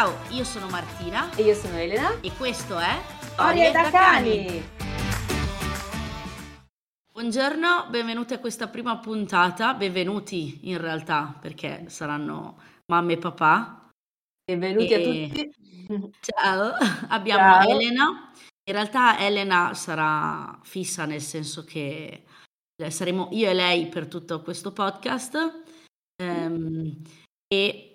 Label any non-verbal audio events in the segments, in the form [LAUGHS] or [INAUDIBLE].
Ciao, io sono Martina E io sono Elena. e questo è Storie da cani. Buongiorno, benvenuti a questa prima puntata, benvenuti in realtà perché saranno mamma e papà. Benvenuti a E- tutti. Ciao, [LAUGHS] abbiamo Ciao. Elena. In realtà Elena sarà fissa nel senso che eh, saremo io e lei per tutto questo podcast. Ehm, e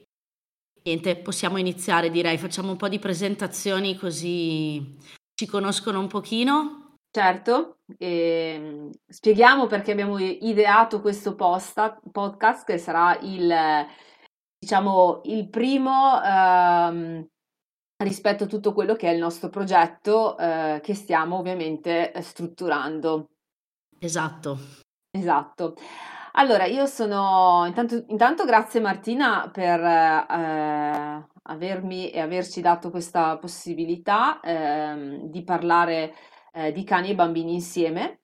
niente, possiamo iniziare direi, facciamo un po' di presentazioni così ci conoscono un pochino. Certo, ehm, spieghiamo perché abbiamo ideato questo posta- podcast che sarà il, diciamo, il primo ehm, rispetto a tutto quello che è il nostro progetto eh, che stiamo ovviamente eh, strutturando. Esatto. Esatto. Allora, io sono intanto, intanto grazie Martina per eh, avermi e averci dato questa possibilità ehm, di parlare eh, di cani e bambini insieme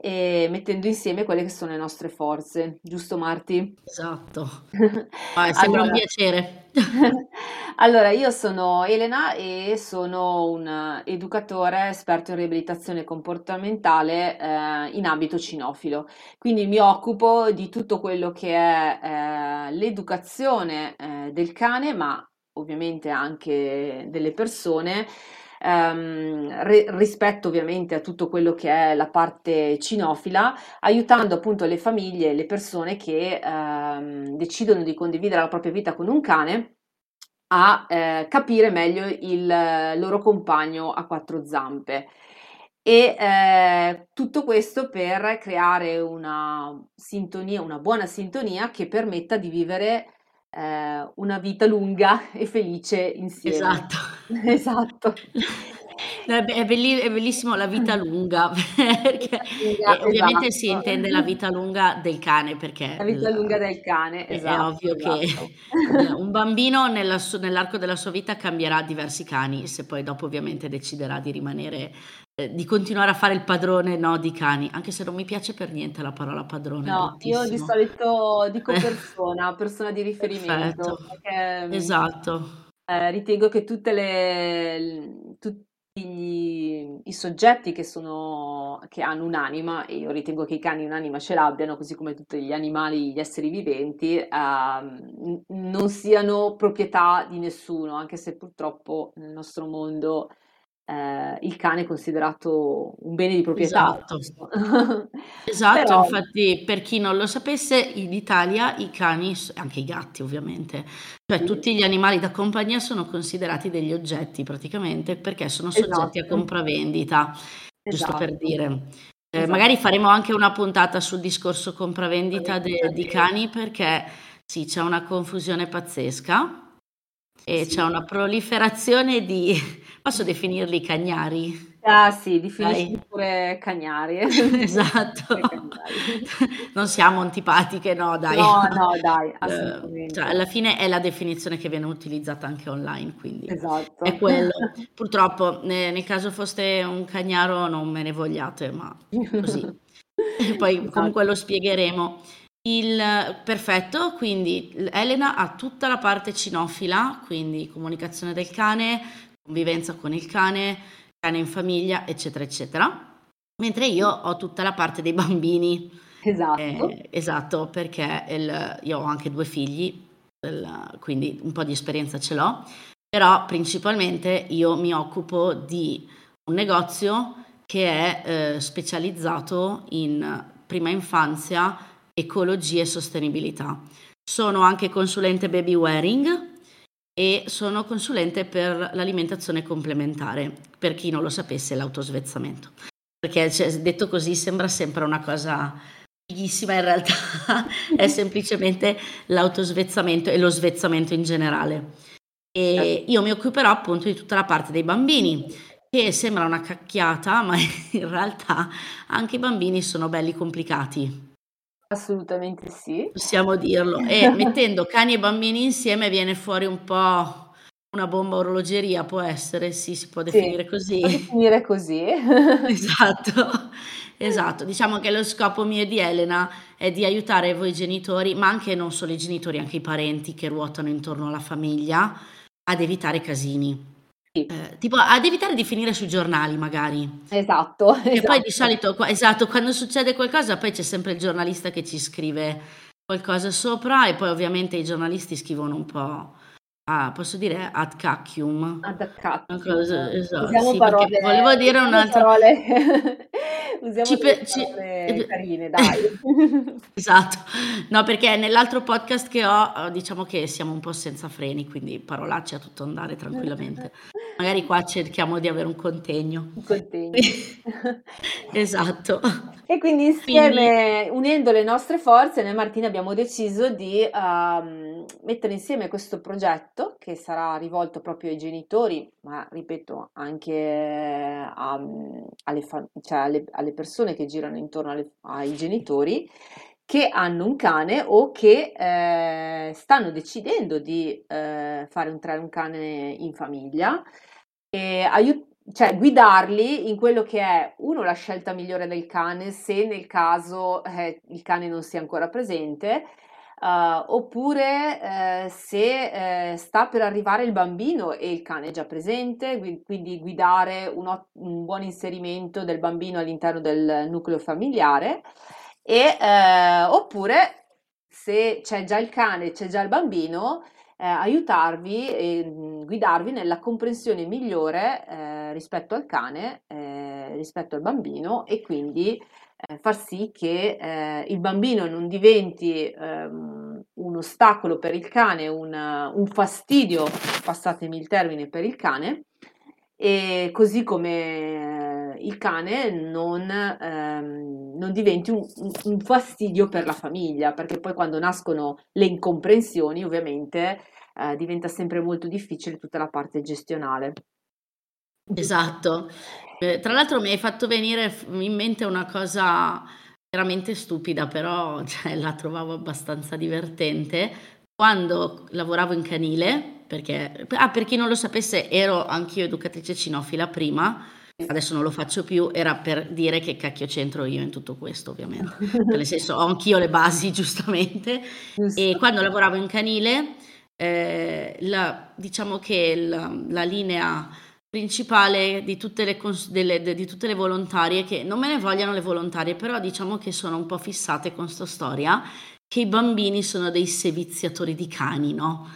e mettendo insieme quelle che sono le nostre forze, giusto Marti? Esatto. [LAUGHS] Ah, sembra un Allora, piacere. [LAUGHS] allora, io sono Elena e sono un educatore esperto in riabilitazione comportamentale eh, in ambito cinofilo. Quindi mi occupo di tutto quello che è eh, l'educazione eh, del cane, ma ovviamente anche delle persone, ehm, ri- rispetto ovviamente a tutto quello che è la parte cinofila, aiutando appunto le famiglie le persone che ehm, decidono di condividere la propria vita con un cane a eh, capire meglio il loro compagno a quattro zampe. E eh, tutto questo per creare una sintonia, una buona sintonia che permetta di vivere eh, una vita lunga [LAUGHS] e felice insieme. Esatto. [LAUGHS] Esatto. [LAUGHS] È be- è belli- è bellissimo la vita lunga, [LAUGHS] perché Lunga, e ovviamente si esatto. intende la vita lunga del cane, perché La vita il- lunga del cane, è, è esatto, ovvio che esatto. [LAUGHS] un bambino nella nell'arco della sua vita cambierà diversi cani, se poi dopo ovviamente deciderà di rimanere, eh, di continuare a fare il padrone, no, di cani, anche se non mi piace per niente la parola padrone, No, io di bruttissimo. solito dico [LAUGHS] persona, persona di riferimento, perché mm, esatto. eh, ritengo che tutte le, l- gli- i soggetti che sono, che hanno un'anima, e io ritengo che i cani un'anima ce l'abbiano, così come tutti gli animali, gli esseri viventi, n- non siano proprietà di nessuno, anche se purtroppo nel nostro mondo eh, il cane è considerato un bene di proprietà, Esatto. [LAUGHS] Esatto, Però, infatti per chi non lo sapesse, in Italia i cani, anche i gatti ovviamente, cioè sì, tutti gli animali da compagnia sono considerati degli oggetti praticamente perché sono soggetti a esatto, compravendita, giusto per esatto, dire. Eh, esatto. magari faremo anche una puntata sul discorso compravendita de- di... cani perché sì, c'è una confusione pazzesca e c'è Sì. una proliferazione di, [LAUGHS] posso definirli cagnari? Ah sì, definisci pure cagnari. [LAUGHS] Esatto. [LAUGHS] Non siamo antipatiche, no, dai. No, no, dai, Eh, cioè, assolutamente. alla fine è la definizione che viene utilizzata anche online, quindi è Esatto. quello. Purtroppo, ne- nel caso foste un cagnaro, non me ne vogliate, ma così. Poi comunque Esatto. lo spiegheremo. Il perfetto, quindi Elena ha tutta la parte cinofila, quindi comunicazione del cane, convivenza con il cane, cane in famiglia, eccetera, eccetera. Mentre io ho tutta la parte dei bambini. Esatto. Eh, esatto, perché il- io ho anche due figli, il- quindi un po' di esperienza ce l'ho, però principalmente io mi occupo di un negozio che è eh, specializzato in prima infanzia, ecologia e sostenibilità. Sono anche consulente baby wearing e sono consulente per l'alimentazione complementare, per chi non lo sapesse, l'autosvezzamento. Perché cioè, detto così sembra sempre una cosa fighissima, in realtà [LAUGHS] è semplicemente l'autosvezzamento e lo svezzamento in generale. E io mi occuperò appunto di tutta la parte dei bambini, che sembra una cacchiata, [LAUGHS] ma in realtà anche i bambini sono belli complicati. Assolutamente sì. Possiamo dirlo. E [LAUGHS] mettendo cani e bambini insieme viene fuori un po' una bomba orologeria, può essere, sì, si può Sì, definire si così. può definire così. [LAUGHS] [LAUGHS] Esatto, esatto. Diciamo che lo scopo mio e di Elena è di aiutare voi genitori, ma anche non solo i genitori, anche i parenti che ruotano intorno alla famiglia, ad evitare casini. Eh, tipo ad evitare di finire sui giornali magari. Esatto, E esatto. poi di solito, qua- esatto, quando succede qualcosa, poi c'è sempre il giornalista che ci scrive qualcosa sopra e poi ovviamente i giornalisti scrivono un po', ah, posso dire ad cacchium. Una cosa, esatto, Usiamo sì, perché volevo parole, dire un'altra... parole, [LAUGHS] usiamo Ci pe- ci- parole carine, dai. [LAUGHS] Esatto, no perché nell'altro podcast che ho eh, diciamo che siamo un po' senza freni, quindi parolacce a tutto andare tranquillamente. Magari qua cerchiamo di avere un contegno. Un contegno. [LAUGHS] Esatto. E quindi Quindi insieme, unendo le nostre forze, noi Martina abbiamo deciso di ehm, mettere insieme questo progetto che sarà rivolto proprio ai genitori, ma ripeto anche eh, a- alle, fa- cioè alle- alle persone che girano intorno alle- ai genitori che hanno un cane o che eh, stanno decidendo di eh, fare entrare un cane in famiglia. E aiut- cioè guidarli in quello che è uno la scelta migliore del cane se nel caso eh, il cane non sia ancora presente, eh, oppure eh, se eh, sta per arrivare il bambino e il cane è già presente, quindi guidare un, ot- un buon inserimento del bambino all'interno del nucleo familiare, e, eh, oppure se c'è già il cane, c'è già il bambino aiutarvi e mh, guidarvi nella comprensione migliore rispetto al cane, rispetto al bambino e quindi eh, far sì che eh, il bambino non diventi ehm, un ostacolo per il cane, un, un fastidio, passatemi il termine, per il cane. E così come eh, il cane non, ehm, non diventi un, un- fastidio per la famiglia, perché poi quando nascono le incomprensioni, ovviamente, eh, diventa sempre molto difficile tutta la parte gestionale. Esatto. Eh, tra l'altro mi hai fatto venire in mente una cosa veramente stupida, però [LAUGHS] cioè, la trovavo abbastanza divertente. Quando lavoravo in canile, perché, ah, per chi non lo sapesse, ero anch'io educatrice cinofila prima, adesso non lo faccio più, era per dire che cacchio c'entro io in tutto questo, ovviamente. [LAUGHS] Cioè, nel senso, ho anch'io le basi, [LAUGHS] giustamente. E Giusto. quando lavoravo in canile, eh, la- diciamo che la, la linea principale di tutte le, cons- delle- de- di tutte le volontarie, che non me ne vogliano le volontarie, però diciamo che sono un po' fissate con sta storia, che i bambini sono dei seviziatori di cani, no?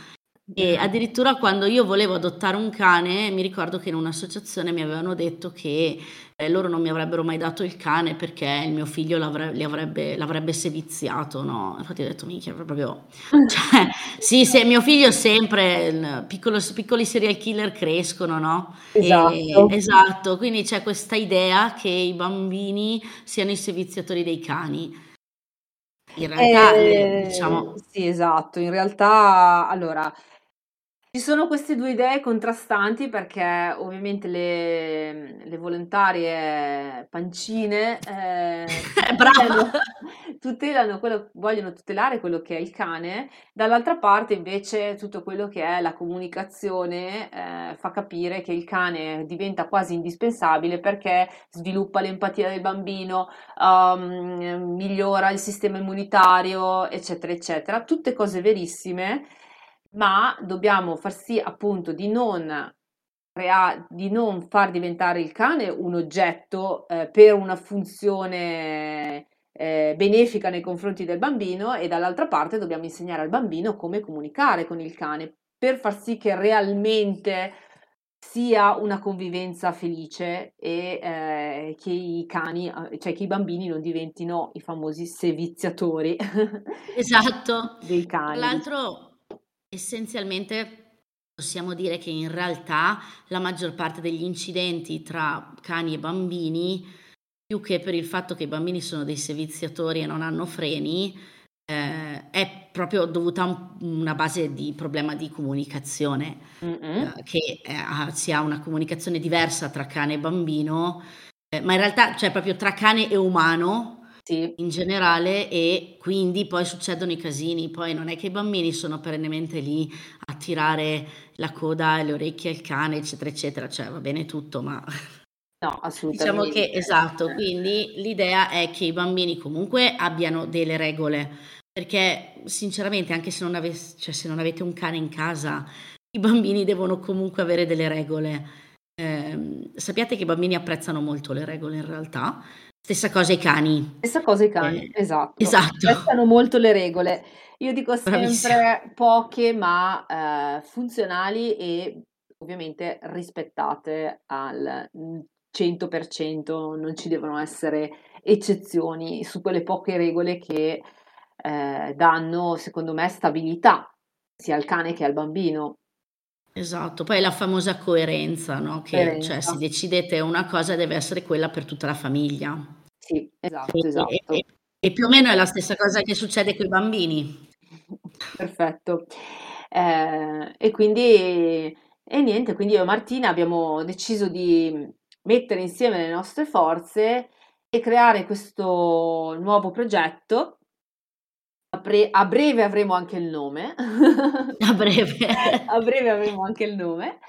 E addirittura quando io volevo adottare un cane, mi ricordo che in un'associazione mi avevano detto che eh, loro non mi avrebbero mai dato il cane perché il mio figlio l'avre- li avrebbe, l'avrebbe seviziato, no? Infatti ho detto, minchia, proprio... [LAUGHS] Cioè, sì, se mio figlio sempre, piccolo- piccoli serial killer crescono, no? E- Esatto. esatto, quindi c'è questa idea che i bambini siano i seviziatori dei cani. In realtà, le- Eh, diciamo... sì, esatto. In realtà, allora, ci sono queste due idee contrastanti perché ovviamente le, le volontarie pancine eh, [LAUGHS] tutelano, quello, vogliono tutelare quello che è il cane, dall'altra parte invece tutto quello che è la comunicazione eh, fa capire che il cane diventa quasi indispensabile perché sviluppa l'empatia del bambino, um, migliora il sistema immunitario, eccetera, eccetera. Tutte cose verissime, ma dobbiamo far sì appunto di non, crea- di non far diventare il cane un oggetto eh, per una funzione eh, benefica nei confronti del bambino e dall'altra parte dobbiamo insegnare al bambino come comunicare con il cane per far sì che realmente sia una convivenza felice e eh, che i cani, eh, cioè che i bambini non diventino i famosi seviziatori Esatto. [LAUGHS] dei Tra cani. l'altro, essenzialmente possiamo dire che in realtà la maggior parte degli incidenti tra cani e bambini, più che per il fatto che i bambini sono dei seviziatori e non hanno freni, eh, è proprio dovuta a un- una base di problema di comunicazione, eh, che eh, si ha una comunicazione diversa tra cane e bambino, eh, ma in realtà cioè proprio tra cane e umano Sì, in generale e quindi poi succedono i casini, poi non è che i bambini sono perennemente lì a tirare la coda e le orecchie al cane, eccetera, eccetera, cioè va bene tutto, ma no, [LAUGHS] diciamo che assolutamente. esatto, quindi l'idea è che i bambini comunque abbiano delle regole, perché sinceramente anche se non, ave- cioè, se non avete un cane in casa, i bambini devono comunque avere delle regole. Eh, sappiate che i bambini apprezzano molto le regole in realtà. Stessa cosa i cani. Stessa cosa i cani, eh, esatto. Esatto. Apprezzano molto le regole. Io dico sempre Bravissima. poche, ma eh, funzionali e ovviamente rispettate al 100%, non ci devono essere eccezioni su quelle poche regole che eh, danno, secondo me, stabilità sia al cane che al bambino. Esatto, poi la famosa coerenza, no? Che coerenza. Cioè, se decidete una cosa deve essere quella per tutta la famiglia. Sì, esatto, e, esatto. E, e, più o meno è la stessa cosa che succede con i bambini. Perfetto. Eh, e quindi, e niente, quindi io e Martina abbiamo deciso di mettere insieme le nostre forze e creare questo nuovo progetto. A, pre- a breve avremo anche il nome. [LAUGHS] A breve. a breve avremo anche il nome.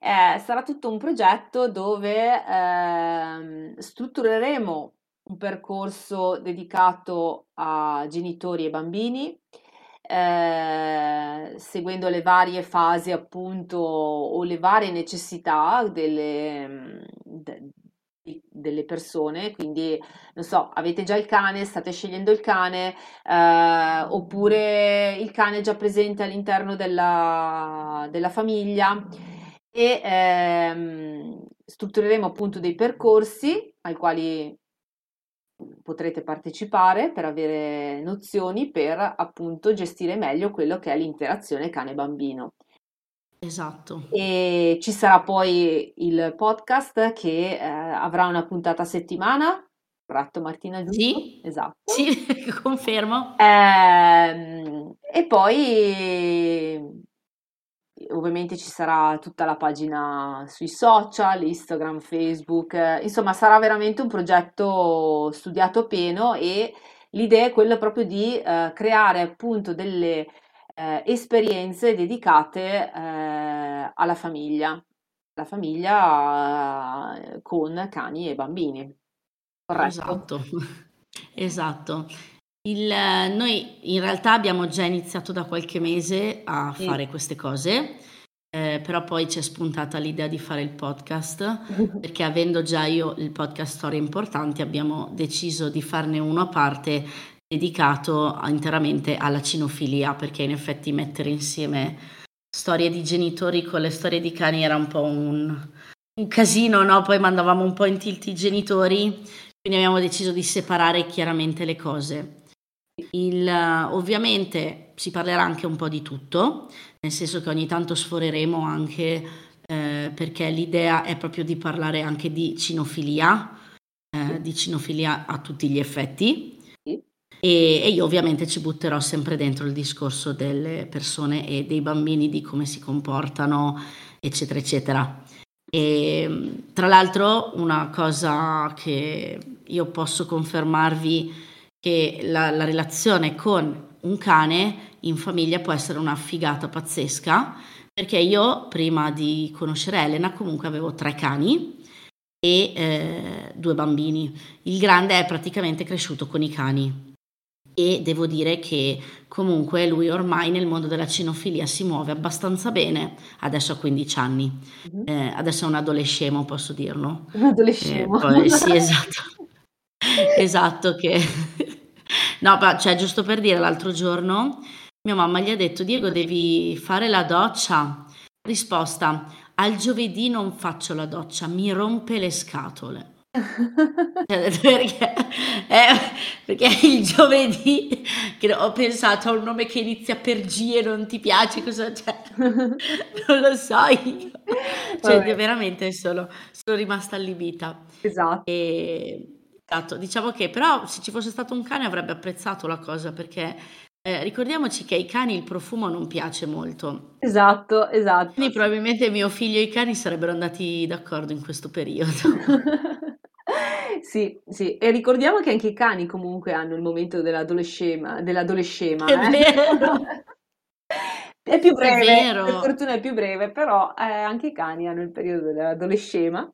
Eh, sarà tutto un progetto dove eh, struttureremo un percorso dedicato a genitori e bambini, eh, seguendo le varie fasi appunto o le varie necessità delle, de, delle persone, quindi non so, avete già il cane, state scegliendo il cane, eh, oppure il cane è già presente all'interno della, della famiglia e ehm, struttureremo appunto dei percorsi ai quali potrete partecipare per avere nozioni per appunto gestire meglio quello che è l'interazione cane-bambino. Esatto. E ci sarà poi il podcast che eh, avrà una puntata a settimana. Corretto Martina, giusto? Sì, esatto. Sì, [LAUGHS] confermo. Eh, e poi ovviamente ci sarà tutta la pagina sui social, Instagram, Facebook, insomma sarà veramente un progetto studiato pieno e l'idea è quella proprio di eh, creare appunto delle eh, esperienze dedicate eh, alla famiglia, la famiglia eh, con cani e bambini. Corretto? Esatto, [LAUGHS] esatto. Il, noi in realtà abbiamo già iniziato da qualche mese a sì. fare queste cose, eh, però poi ci è spuntata l'idea di fare il podcast, [LAUGHS] perché avendo già io il podcast Storie Importanti abbiamo deciso di farne uno a parte dedicato interamente alla cinofilia, perché in effetti mettere insieme storie di genitori con le storie di cani era un po' un, un casino, no? Poi mandavamo un po' in tilt i genitori, quindi abbiamo deciso di separare chiaramente le cose. Il, ovviamente si parlerà anche un po' di tutto, nel senso che ogni tanto sforeremo anche eh, perché l'idea è proprio di parlare anche di cinofilia, eh, di cinofilia a tutti gli effetti. E, e, io ovviamente ci butterò sempre dentro il discorso delle persone e dei bambini, di come si comportano, eccetera, eccetera. E tra l'altro una cosa che io posso confermarvi che la, la relazione con un cane in famiglia può essere una figata pazzesca, perché io prima di conoscere Elena comunque avevo tre cani e eh, due bambini. Il grande è praticamente cresciuto con i cani e devo dire che comunque lui ormai nel mondo della cinofilia si muove abbastanza bene, adesso ha 15 anni, mm-hmm. eh, adesso è un adolescente, posso dirlo. Un adolescente. Eh, sì, esatto. [LAUGHS] esatto che... [LAUGHS] no, ma cioè giusto per dire, l'altro giorno mia mamma gli ha detto Diego devi fare la doccia. Risposta, al giovedì non faccio la doccia, mi rompe le scatole. [LAUGHS] perché, eh, perché [LAUGHS] il giovedì che ho pensato a un nome che inizia per G e non ti piace cosa c'è [LAUGHS] non lo so io cioè Vabbè. veramente sono, sono rimasta allibita esatto e, esatto diciamo che però se ci fosse stato un cane avrebbe apprezzato la cosa perché eh, ricordiamoci che ai cani il profumo non piace molto. Esatto, esatto. Quindi probabilmente mio figlio e i cani sarebbero andati d'accordo in questo periodo. Sì, sì, e ricordiamo che anche i cani comunque hanno il momento dell'adolescema, dell'adolescema, È eh? vero. [LAUGHS] È più È breve, vero. per fortuna è più breve, però eh, anche i cani hanno il periodo dell'adolescema.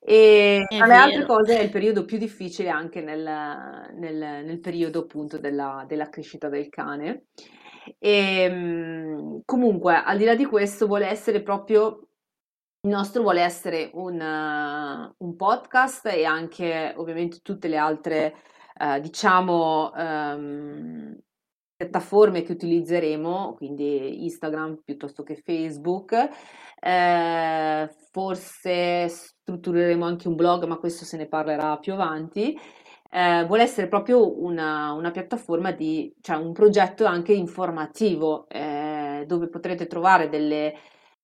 E È tra le altre vero. cose è il periodo più difficile anche nel, nel- nel periodo appunto della, della crescita del cane. E, mm, comunque, al di là di questo, vuole essere proprio il nostro vuole essere un, uh, un podcast e anche ovviamente tutte le altre, uh, diciamo, um, piattaforme che utilizzeremo, quindi Instagram piuttosto che Facebook. Eh, forse struttureremo anche un blog, ma questo se ne parlerà più avanti. Eh, vuole essere proprio una, una, piattaforma di, cioè un progetto anche informativo, eh, dove potrete trovare delle,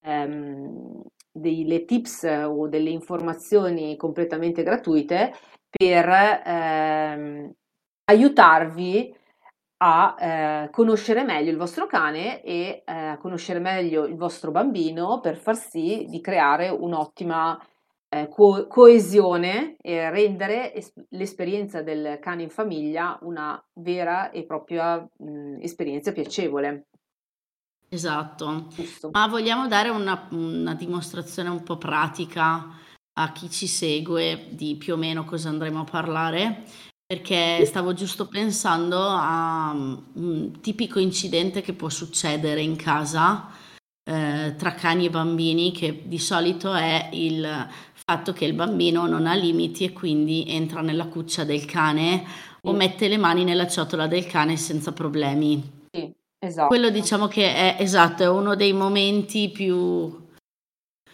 ehm, delle tips o delle informazioni completamente gratuite per ehm, aiutarvi a eh, conoscere meglio il vostro cane e eh, conoscere meglio il vostro bambino per far sì di creare un'ottima eh, co- coesione e rendere es- l'esperienza del cane in famiglia una vera e propria mh, esperienza piacevole. Esatto, Giusto. ma vogliamo dare una, una dimostrazione un po' pratica a chi ci segue di più o meno cosa andremo a parlare? Perché stavo giusto pensando a un tipico incidente che può succedere in casa eh, tra cani e bambini, che di solito è il fatto che il bambino non ha limiti e quindi entra nella cuccia del cane o mette le mani nella ciotola del cane senza problemi. Esatto. Quello diciamo che è esatto, è uno dei momenti più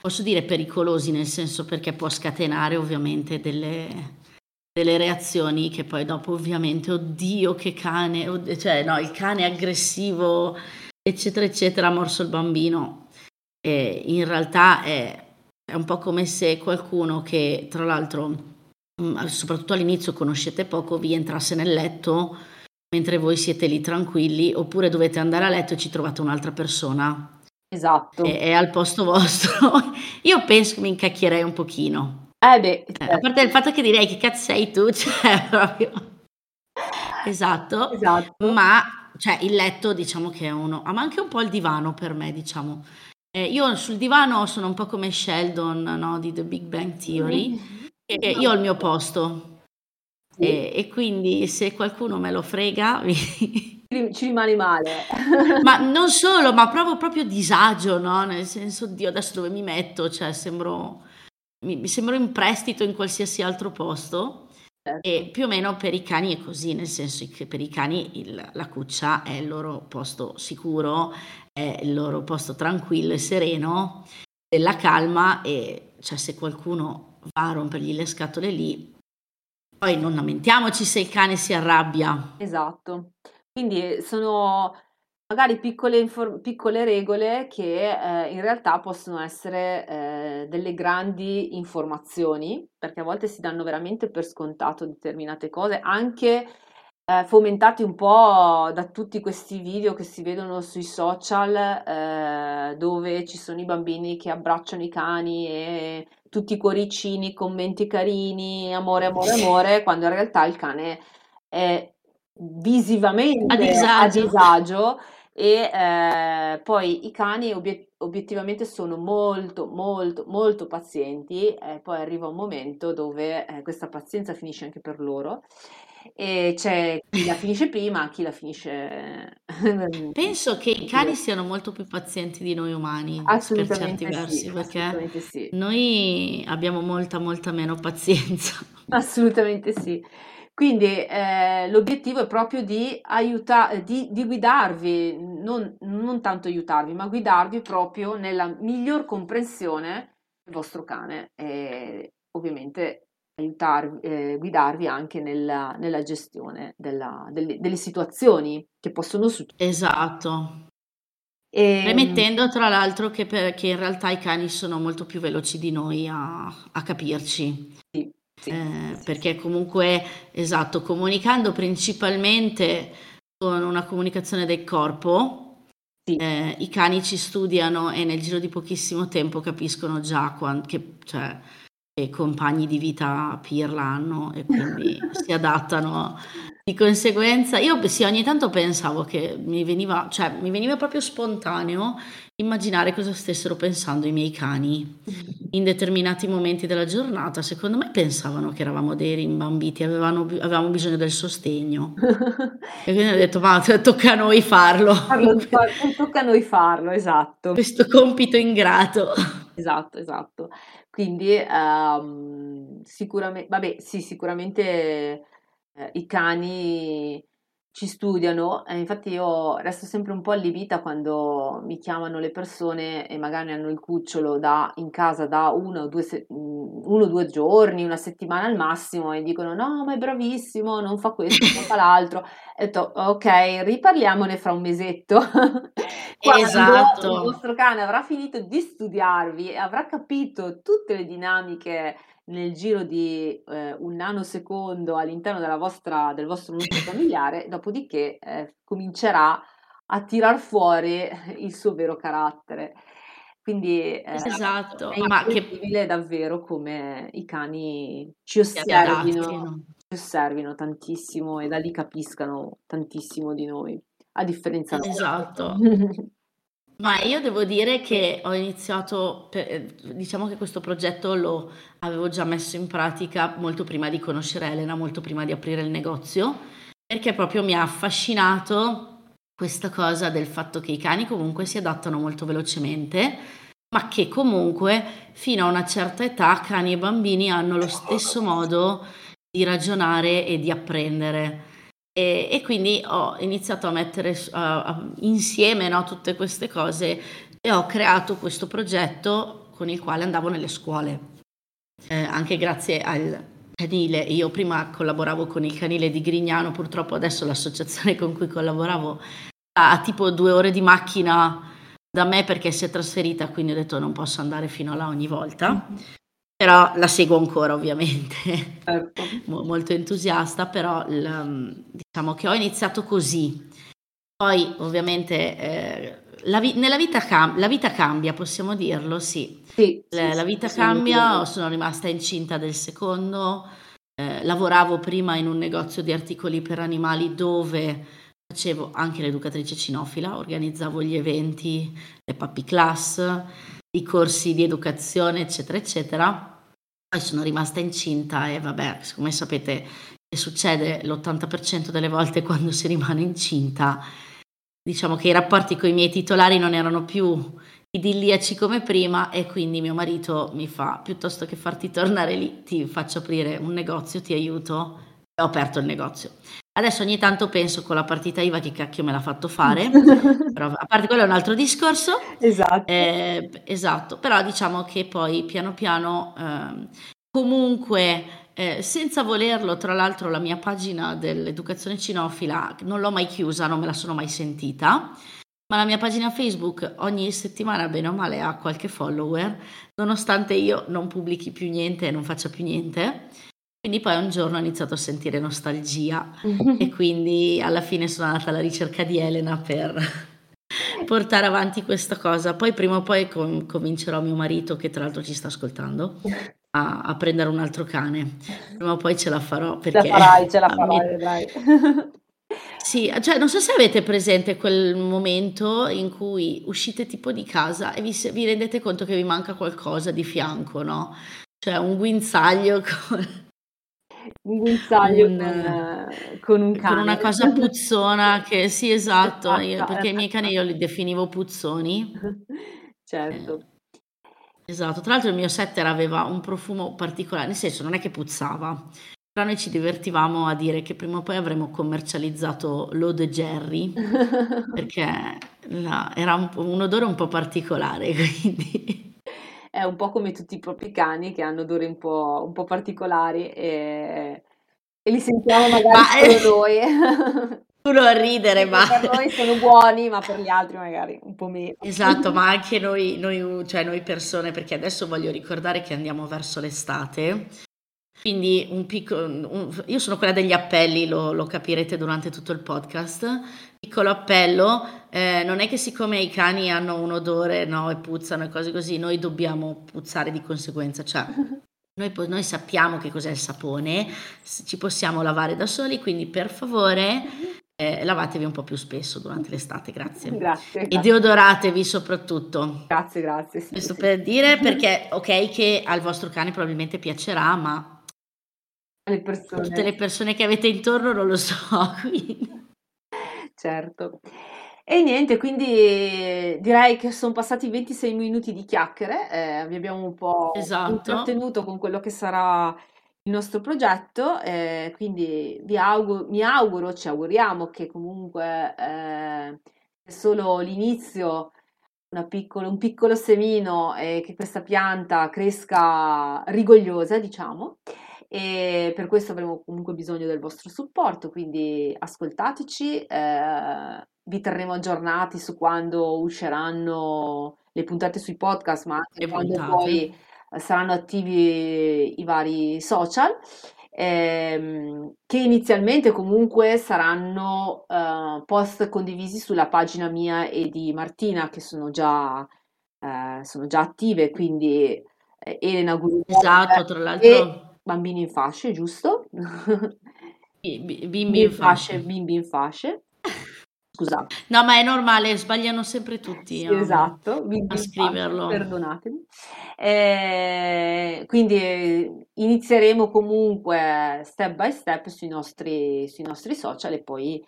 posso dire pericolosi, nel senso perché può scatenare ovviamente delle, delle reazioni che poi dopo ovviamente, oddio che cane, cioè no, il cane aggressivo, eccetera, eccetera, ha morso il bambino. E in realtà è, è un po' come se qualcuno che tra l'altro, mm, soprattutto all'inizio conoscete poco, vi entrasse nel letto mentre voi siete lì tranquilli, oppure dovete andare a letto e ci trovate un'altra persona Esatto. È, è al posto vostro. [LAUGHS] Io penso che mi incacchierei un pochino. Eh beh, certo. a parte il fatto che direi che cazzo sei tu, [LAUGHS] cioè proprio... Esatto. esatto. Ma cioè, il letto diciamo che è uno... Ah, ma anche un po' il divano per me, diciamo. Eh, io sul divano sono un po' come Sheldon no, di The Big Bang Theory. Mm-hmm. E io ho il mio posto. Sì. E, e, quindi se qualcuno me lo frega... [LAUGHS] Mi ci rimani male. [LAUGHS] ma non solo, ma provo proprio disagio, no? Nel senso, Dio, adesso dove mi metto? Cioè, sembro, mi, mi sembro in prestito in qualsiasi altro posto. Certo. E più o meno per i cani è così, nel senso che per i cani il, la cuccia è il loro posto sicuro, è il loro posto tranquillo e sereno, della calma e cioè se qualcuno va a rompergli le scatole lì, poi non lamentiamoci se il cane si arrabbia. Esatto. Quindi sono magari piccole, infor- piccole regole che eh, in realtà possono essere eh, delle grandi informazioni, perché a volte si danno veramente per scontato determinate cose, anche eh, fomentati un po' da tutti questi video che si vedono sui social, eh, dove ci sono i bambini che abbracciano i cani e tutti i cuoricini, commenti carini, amore, amore, amore, quando in realtà il cane è visivamente a disagio, a disagio. e eh, poi i cani obiet- obiettivamente sono molto molto molto pazienti e poi arriva un momento dove eh, questa pazienza finisce anche per loro e c'è chi la finisce prima, chi la finisce [LAUGHS] penso che i cani siano molto più pazienti di noi umani per certi versi sì, perché sì. noi abbiamo molta molta meno pazienza. [LAUGHS] Assolutamente sì. Quindi eh, l'obiettivo è proprio di, aiuta- di, di guidarvi, non, non, tanto aiutarvi, ma guidarvi proprio nella miglior comprensione del vostro cane. E ovviamente aiutarvi, eh, guidarvi anche nella, nella gestione della, delle, delle, situazioni che possono succedere. Esatto. E... Ehm Premettendo tra l'altro che, per, che, in realtà i cani sono molto più veloci di noi a, a capirci. Sì. Sì, eh, sì. perché comunque, esatto, comunicando principalmente con una comunicazione del corpo, sì. eh, i cani ci studiano e nel giro di pochissimo tempo capiscono già quando, che, cioè, e compagni di vita peer l'hanno e quindi [LAUGHS] si adattano di conseguenza. Io sì, ogni tanto pensavo che mi veniva, cioè mi veniva proprio spontaneo immaginare cosa stessero pensando i miei cani in determinati momenti della giornata. Secondo me pensavano che eravamo dei rimbambiti, avevano, avevamo bisogno del sostegno. [LAUGHS] e quindi ho detto, ma tocca a noi farlo. tocca a noi farlo, esatto. Questo compito ingrato. Esatto, esatto. Quindi um, sicuramente, vabbè, sì, sicuramente eh, i cani ci studiano, e infatti io resto sempre un po' allibita quando mi chiamano le persone e magari hanno il cucciolo da, in casa da uno o due, se- mm, uno, due giorni, una settimana al massimo e dicono no, ma è bravissimo, non fa questo, non fa [LAUGHS] l'altro. E ho detto ok, riparliamone fra un mesetto. [LAUGHS] Quando esatto. il vostro cane avrà finito di studiarvi e avrà capito tutte le dinamiche nel giro di eh, un nanosecondo all'interno della vostra, del vostro nucleo [COUGHS] familiare, dopodiché eh, comincerà a tirar fuori [LAUGHS] il suo vero carattere. Quindi eh, esatto, è incredibile che... davvero come i cani ci osservino, ci osservino tantissimo e da lì capiscano tantissimo di noi, a differenza esatto. [LAUGHS] Ma io devo dire che ho iniziato, per, diciamo che questo progetto lo avevo già messo in pratica molto prima di conoscere Elena, molto prima di aprire il negozio, perché proprio mi ha affascinato questa cosa del fatto che i cani comunque si adattano molto velocemente, ma che comunque fino a una certa età cani e bambini hanno lo stesso modo di ragionare e di apprendere. E, e, quindi ho iniziato a mettere uh, insieme no, tutte queste cose e ho creato questo progetto con il quale andavo nelle scuole, eh, anche grazie al canile. Io prima collaboravo con il canile di Grignano, purtroppo adesso l'associazione con cui collaboravo ha tipo due ore di macchina da me perché si è trasferita, quindi ho detto non posso andare fino là ogni volta però la seguo ancora ovviamente, certo. [LAUGHS] molto entusiasta, però l, diciamo che ho iniziato così. Poi ovviamente eh, la, vi- nella vita, cam- la vita cambia, possiamo dirlo, sì. sì, la, sì la vita sì, cambia, sono rimasta incinta del secondo, eh, lavoravo prima in un negozio di articoli per animali dove facevo anche l'educatrice cinofila, organizzavo gli eventi, le puppy class, i corsi di educazione, eccetera, eccetera poi sono rimasta incinta e vabbè, come sapete che succede l'80% delle volte [LAUGHS] quando si rimane incinta, diciamo che i rapporti con i miei titolari non erano più idilliaci come prima e quindi mio marito mi fa, piuttosto che farti tornare lì, ti faccio aprire un negozio, ti aiuto e ho aperto il negozio. Adesso ogni tanto penso con la partita IVA che cacchio me l'ha fatto fare, [LAUGHS] però a parte quello è un altro discorso. Esatto. Eh, esatto, però diciamo che poi piano piano eh, comunque eh, senza volerlo, tra l'altro la mia pagina dell'educazione cinofila non l'ho mai chiusa, non me la sono mai sentita, ma la mia pagina Facebook ogni settimana bene o male ha qualche follower, nonostante io non pubblichi più niente e non faccia più niente. Quindi poi un giorno ho iniziato a sentire nostalgia e quindi alla fine sono andata alla ricerca di Elena per [LAUGHS] portare avanti questa cosa. Poi prima o poi com- convincerò mio marito, che tra l'altro ci sta ascoltando, a, a, prendere un altro cane. Prima o poi ce la farò perché... Ce la farai, ce la [LAUGHS] farai, vedrai. [LAUGHS] Sì, cioè non so se avete presente quel momento in cui uscite tipo di casa e vi, vi rendete conto che vi manca qualcosa di fianco, no? Cioè un guinzaglio con un guinzaglio un, con, con, un cane. Con una cosa puzzona che sì, esatto, [LAUGHS] io, perché i miei cani io li definivo puzzoni. [LAUGHS] certo. Eh, esatto, tra l'altro il mio setter aveva un profumo particolare, nel senso non è che puzzava, però noi ci divertivamo a dire che prima o poi avremmo commercializzato l'Ode Jerry, [LAUGHS] perché la, era un, un odore un po' particolare, quindi è un po' come tutti i propri cani che hanno odori un po', un po particolari e, e, li sentiamo magari ma, solo noi. [LAUGHS] Tu non ridere, ma... Per noi sono buoni, ma per gli altri magari un po' meno. Esatto, ma [LAUGHS] anche noi, noi, cioè noi persone, perché adesso voglio ricordare che andiamo verso l'estate, quindi un piccolo, un, io sono quella degli appelli, lo, lo, capirete durante tutto il podcast. Piccolo appello, eh, non è che siccome i cani hanno un odore no, e puzzano e cose così, noi dobbiamo puzzare di conseguenza. Cioè, [LAUGHS] noi, noi sappiamo che cos'è il sapone, ci possiamo lavare da soli, quindi per favore eh, lavatevi un po' più spesso durante l'estate, grazie. Grazie. E deodoratevi soprattutto. Grazie, grazie. Sì, Questo sì, per dire perché ok che al vostro cane probabilmente piacerà, ma le persone. tutte le persone che avete intorno non lo so. [LAUGHS] Quindi. Certo. E niente, quindi direi che sono passati 26 minuti di chiacchiere, eh, vi abbiamo un po' esatto. intrattenuto con quello che sarà il nostro progetto, eh, quindi vi auguro, mi auguro, ci auguriamo che comunque eh, è solo l'inizio, piccolo, un piccolo semino e che questa pianta cresca rigogliosa, diciamo. E per questo avremo comunque bisogno del vostro supporto, quindi ascoltateci, eh, vi terremo aggiornati su quando usciranno le puntate sui podcast, ma anche quando poi saranno attivi i vari social, ehm, che inizialmente comunque saranno eh, post condivisi sulla pagina mia e di Martina, che sono già, eh, sono già attive, quindi eh, Elena Guru. Esatto, tra l'altro. Bambini in fasce, giusto? [LAUGHS] Bimbi in fasce. Bimbi in fasce. Scusate. No, ma è normale, sbagliano sempre tutti sì, a, esatto, a scriverlo. Perdonatemi. Eh, quindi inizieremo comunque step by step sui nostri, sui nostri social e poi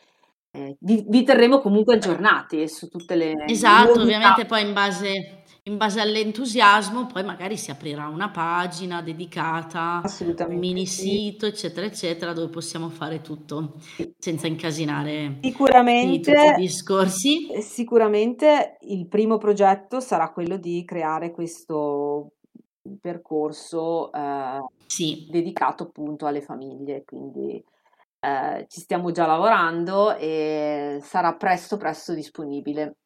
eh, vi, vi, terremo comunque aggiornati su tutte le... Esatto, ovviamente poi in base in base all'entusiasmo poi magari si aprirà una pagina dedicata, un mini sì. sito, eccetera, eccetera, dove possiamo fare tutto senza incasinare i Sicuramente, tutti i discorsi. eh, sicuramente il primo progetto sarà quello di creare questo percorso eh, Sì, dedicato appunto alle famiglie, quindi eh, ci stiamo già lavorando e sarà presto presto disponibile.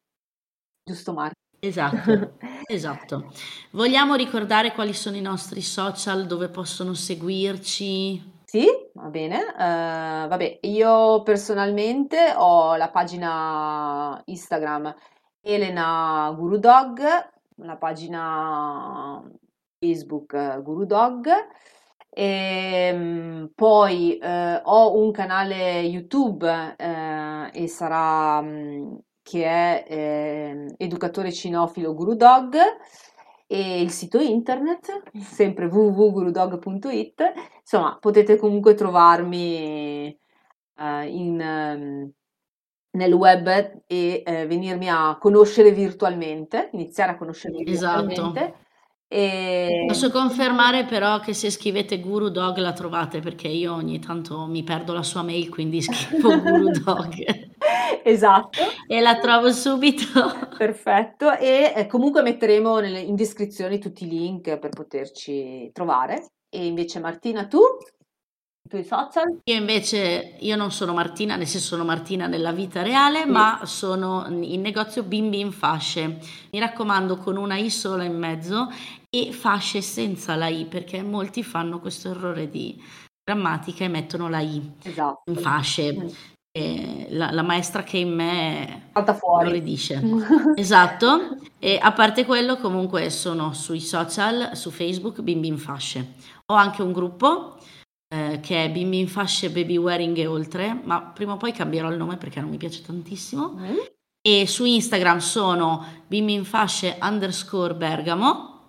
Giusto Marco? esatto, [LAUGHS] esatto. Vogliamo ricordare quali sono i nostri social dove possono seguirci? Sì, va bene. Eh, vabbè, io personalmente ho la pagina Instagram Elena Guru la pagina Facebook Guru Dog. E, mm, poi eh, ho un canale YouTube eh, e sarà mm, che è eh, educatore cinofilo Guru Dog e il sito internet, sempre www.gurudog.it. Insomma, potete comunque trovarmi uh, in, um, nel web e uh, venirmi a conoscere virtualmente, iniziare a conoscermi esatto. virtualmente. E... Posso confermare però che se scrivete Guru Dog la trovate perché io ogni tanto mi perdo la sua mail, quindi [LAUGHS] scrivo Guru Dog. esatto. E la trovo subito. Perfetto. E eh, comunque metteremo in descrizione tutti i link per poterci trovare. E invece Martina, tu? I tuoi social? Io invece, io non sono Martina, nel senso sono Martina nella vita reale, sì. ma sono in negozio Bimbi in fasce. Mi raccomando con una I sola in mezzo e fasce senza la I, perché molti fanno questo errore di grammatica e mettono la I esatto. in fasce. Mm. La, la, maestra che in me Salta fuori. lo ridice. [LAUGHS] esatto. E a parte quello, comunque sono sui social, su Facebook, Bimbi in fasce. Ho anche un gruppo eh, che è Bimbi in fasce, Baby Wearing e oltre, ma prima o poi cambierò il nome perché non mi piace tantissimo. Mm. E su Instagram sono bimbi in fasce underscore Bergamo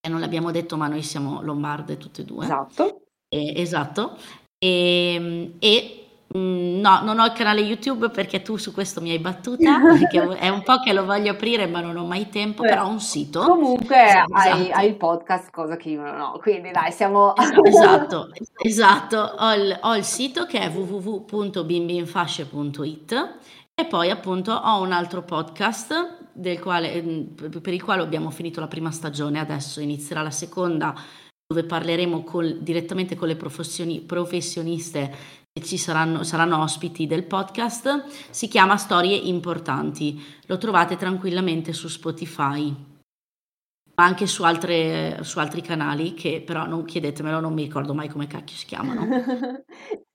e non l'abbiamo detto, ma noi siamo lombarde tutte e due. Esatto. E, esatto. E, e mm, no, non ho il canale YouTube perché tu su questo mi hai battuta, [LAUGHS] perché è un po' che lo voglio aprire ma non ho mai tempo, Beh, però ho un sito. Comunque esatto. hai, hai, il podcast, cosa che io non ho, quindi dai, siamo... Esatto, esatto, ho il, ho il sito che è www.bimbinfasce.it e poi appunto ho un altro podcast quale, ehm, per il quale abbiamo finito la prima stagione, adesso inizierà la seconda dove parleremo col, direttamente con le professioniste che ci saranno, saranno ospiti del podcast. Si chiama Storie Importanti, lo trovate tranquillamente su Spotify ma anche su, altre, su altri canali che però non chiedetemelo, non mi ricordo mai come cacchio si chiamano. [LAUGHS]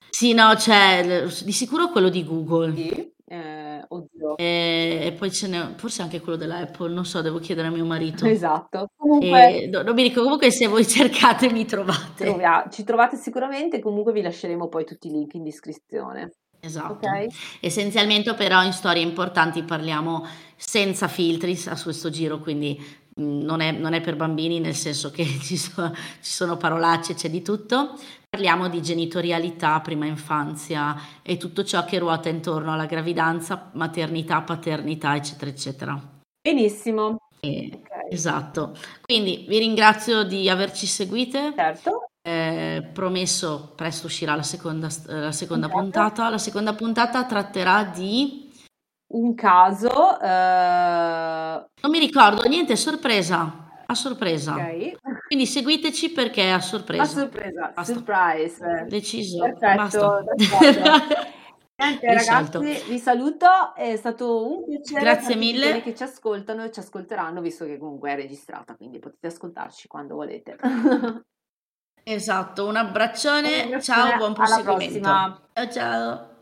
sì, no, c'è di sicuro quello di Google. Sì. Eh, oddio. E, e poi ce n'è, forse anche quello della Apple, non so, devo chiedere a mio marito. Esatto. Comunque, e, no, non mi dico, comunque se voi cercate mi trovate. Trovia, ci trovate sicuramente, comunque vi lasceremo poi tutti i link in descrizione. Esatto. Okay. Essenzialmente però in storie importanti parliamo senza filtri a questo giro, quindi mm, non è, non è per bambini nel senso che [LAUGHS] ci sono, ci sono parolacce, c'è di tutto. Parliamo di genitorialità, prima infanzia e tutto ciò che ruota intorno alla gravidanza, maternità, paternità, eccetera, eccetera. Benissimo. E, okay. Esatto. Quindi vi ringrazio di averci seguite. Certo. Eh, promesso, presto uscirà la seconda, la seconda puntata. La seconda puntata tratterà di... Un caso... Eh... Non mi ricordo, niente, sorpresa. A sorpresa. Okay. Quindi seguiteci perché è a sorpresa. A sorpresa, Basta. surprise. Deciso. Perfetto, [LAUGHS] Niente, ragazzi, vi saluto, è stato un piacere. Grazie mille. Quelli che ci ascoltano e ci ascolteranno, visto che comunque è registrata, quindi potete ascoltarci quando volete. Esatto, un abbraccione, ciao, buon proseguimento. Ciao ciao.